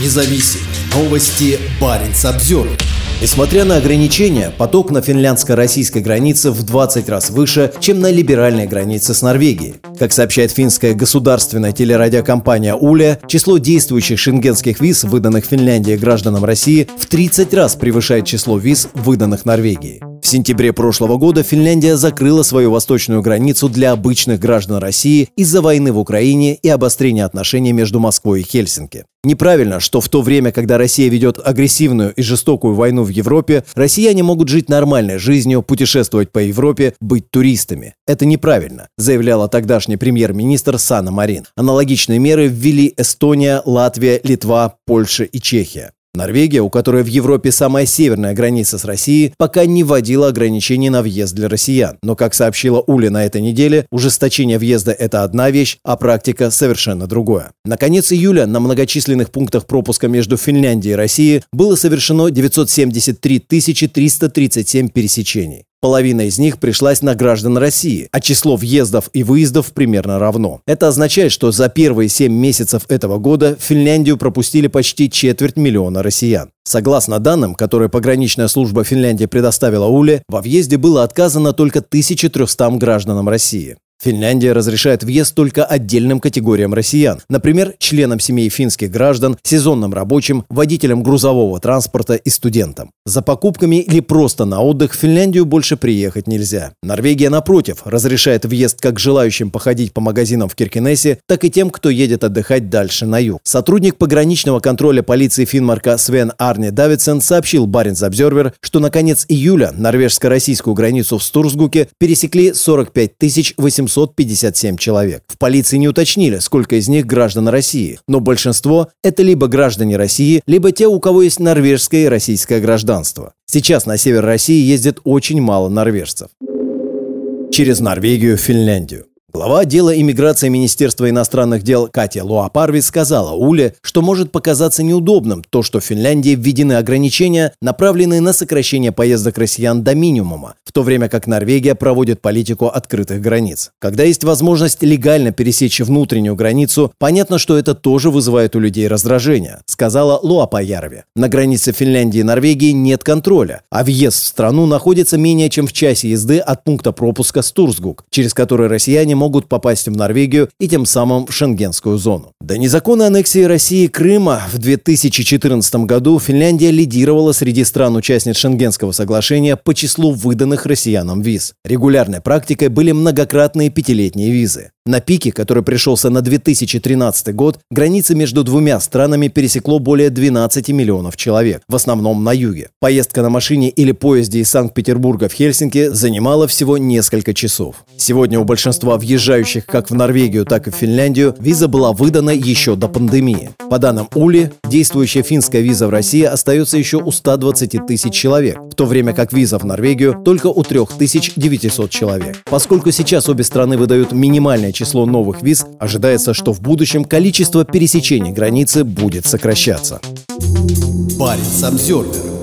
независим. Новости Баренц обзор. Несмотря на ограничения, поток на финляндско-российской границе в 20 раз выше, чем на либеральной границе с Норвегией. Как сообщает финская государственная телерадиокомпания «Уля», число действующих шенгенских виз, выданных Финляндии гражданам России, в 30 раз превышает число виз, выданных Норвегии. Сентябре прошлого года Финляндия закрыла свою восточную границу для обычных граждан России из-за войны в Украине и обострения отношений между Москвой и Хельсинки. Неправильно, что в то время, когда Россия ведет агрессивную и жестокую войну в Европе, россияне могут жить нормальной жизнью, путешествовать по Европе, быть туристами. Это неправильно, заявляла тогдашний премьер-министр Сана Марин. Аналогичные меры ввели Эстония, Латвия, Литва, Польша и Чехия. Норвегия, у которой в Европе самая северная граница с Россией, пока не вводила ограничений на въезд для россиян. Но, как сообщила Уля на этой неделе, ужесточение въезда – это одна вещь, а практика – совершенно другое. На конец июля на многочисленных пунктах пропуска между Финляндией и Россией было совершено 973 337 пересечений. Половина из них пришлась на граждан России, а число въездов и выездов примерно равно. Это означает, что за первые 7 месяцев этого года Финляндию пропустили почти четверть миллиона россиян. Согласно данным, которые пограничная служба Финляндии предоставила Уле, во въезде было отказано только 1300 гражданам России. Финляндия разрешает въезд только отдельным категориям россиян, например, членам семей финских граждан, сезонным рабочим, водителям грузового транспорта и студентам. За покупками или просто на отдых в Финляндию больше приехать нельзя. Норвегия, напротив, разрешает въезд как желающим походить по магазинам в Киркинессе, так и тем, кто едет отдыхать дальше на юг. Сотрудник пограничного контроля полиции Финмарка Свен Арни Давидсен сообщил Баренц Обзервер, что на конец июля норвежско-российскую границу в Стурсгуке пересекли 45 800 757 человек. В полиции не уточнили, сколько из них граждан России, но большинство – это либо граждане России, либо те, у кого есть норвежское и российское гражданство. Сейчас на север России ездит очень мало норвежцев. Через Норвегию в Финляндию. Глава отдела иммиграции Министерства иностранных дел Катя Луапарви сказала Уле, что может показаться неудобным то, что в Финляндии введены ограничения, направленные на сокращение поездок россиян до минимума, в то время как Норвегия проводит политику открытых границ. Когда есть возможность легально пересечь внутреннюю границу, понятно, что это тоже вызывает у людей раздражение, сказала Луапаярви. На границе Финляндии и Норвегии нет контроля, а въезд в страну находится менее чем в часе езды от пункта пропуска Стурсгук, через который россияне могут попасть в Норвегию и тем самым в шенгенскую зону. До незаконной аннексии России Крыма в 2014 году Финляндия лидировала среди стран-участниц Шенгенского соглашения по числу выданных россиянам виз. Регулярной практикой были многократные пятилетние визы. На пике, который пришелся на 2013 год, границы между двумя странами пересекло более 12 миллионов человек, в основном на юге. Поездка на машине или поезде из Санкт-Петербурга в Хельсинки занимала всего несколько часов. Сегодня у большинства въезжающих как в Норвегию, так и в Финляндию виза была выдана еще до пандемии. По данным УЛИ, действующая финская виза в России остается еще у 120 тысяч человек, в то время как виза в Норвегию только у 3900 человек. Поскольку сейчас обе страны выдают минимальное число новых виз, ожидается, что в будущем количество пересечений границы будет сокращаться. Парень Самсервер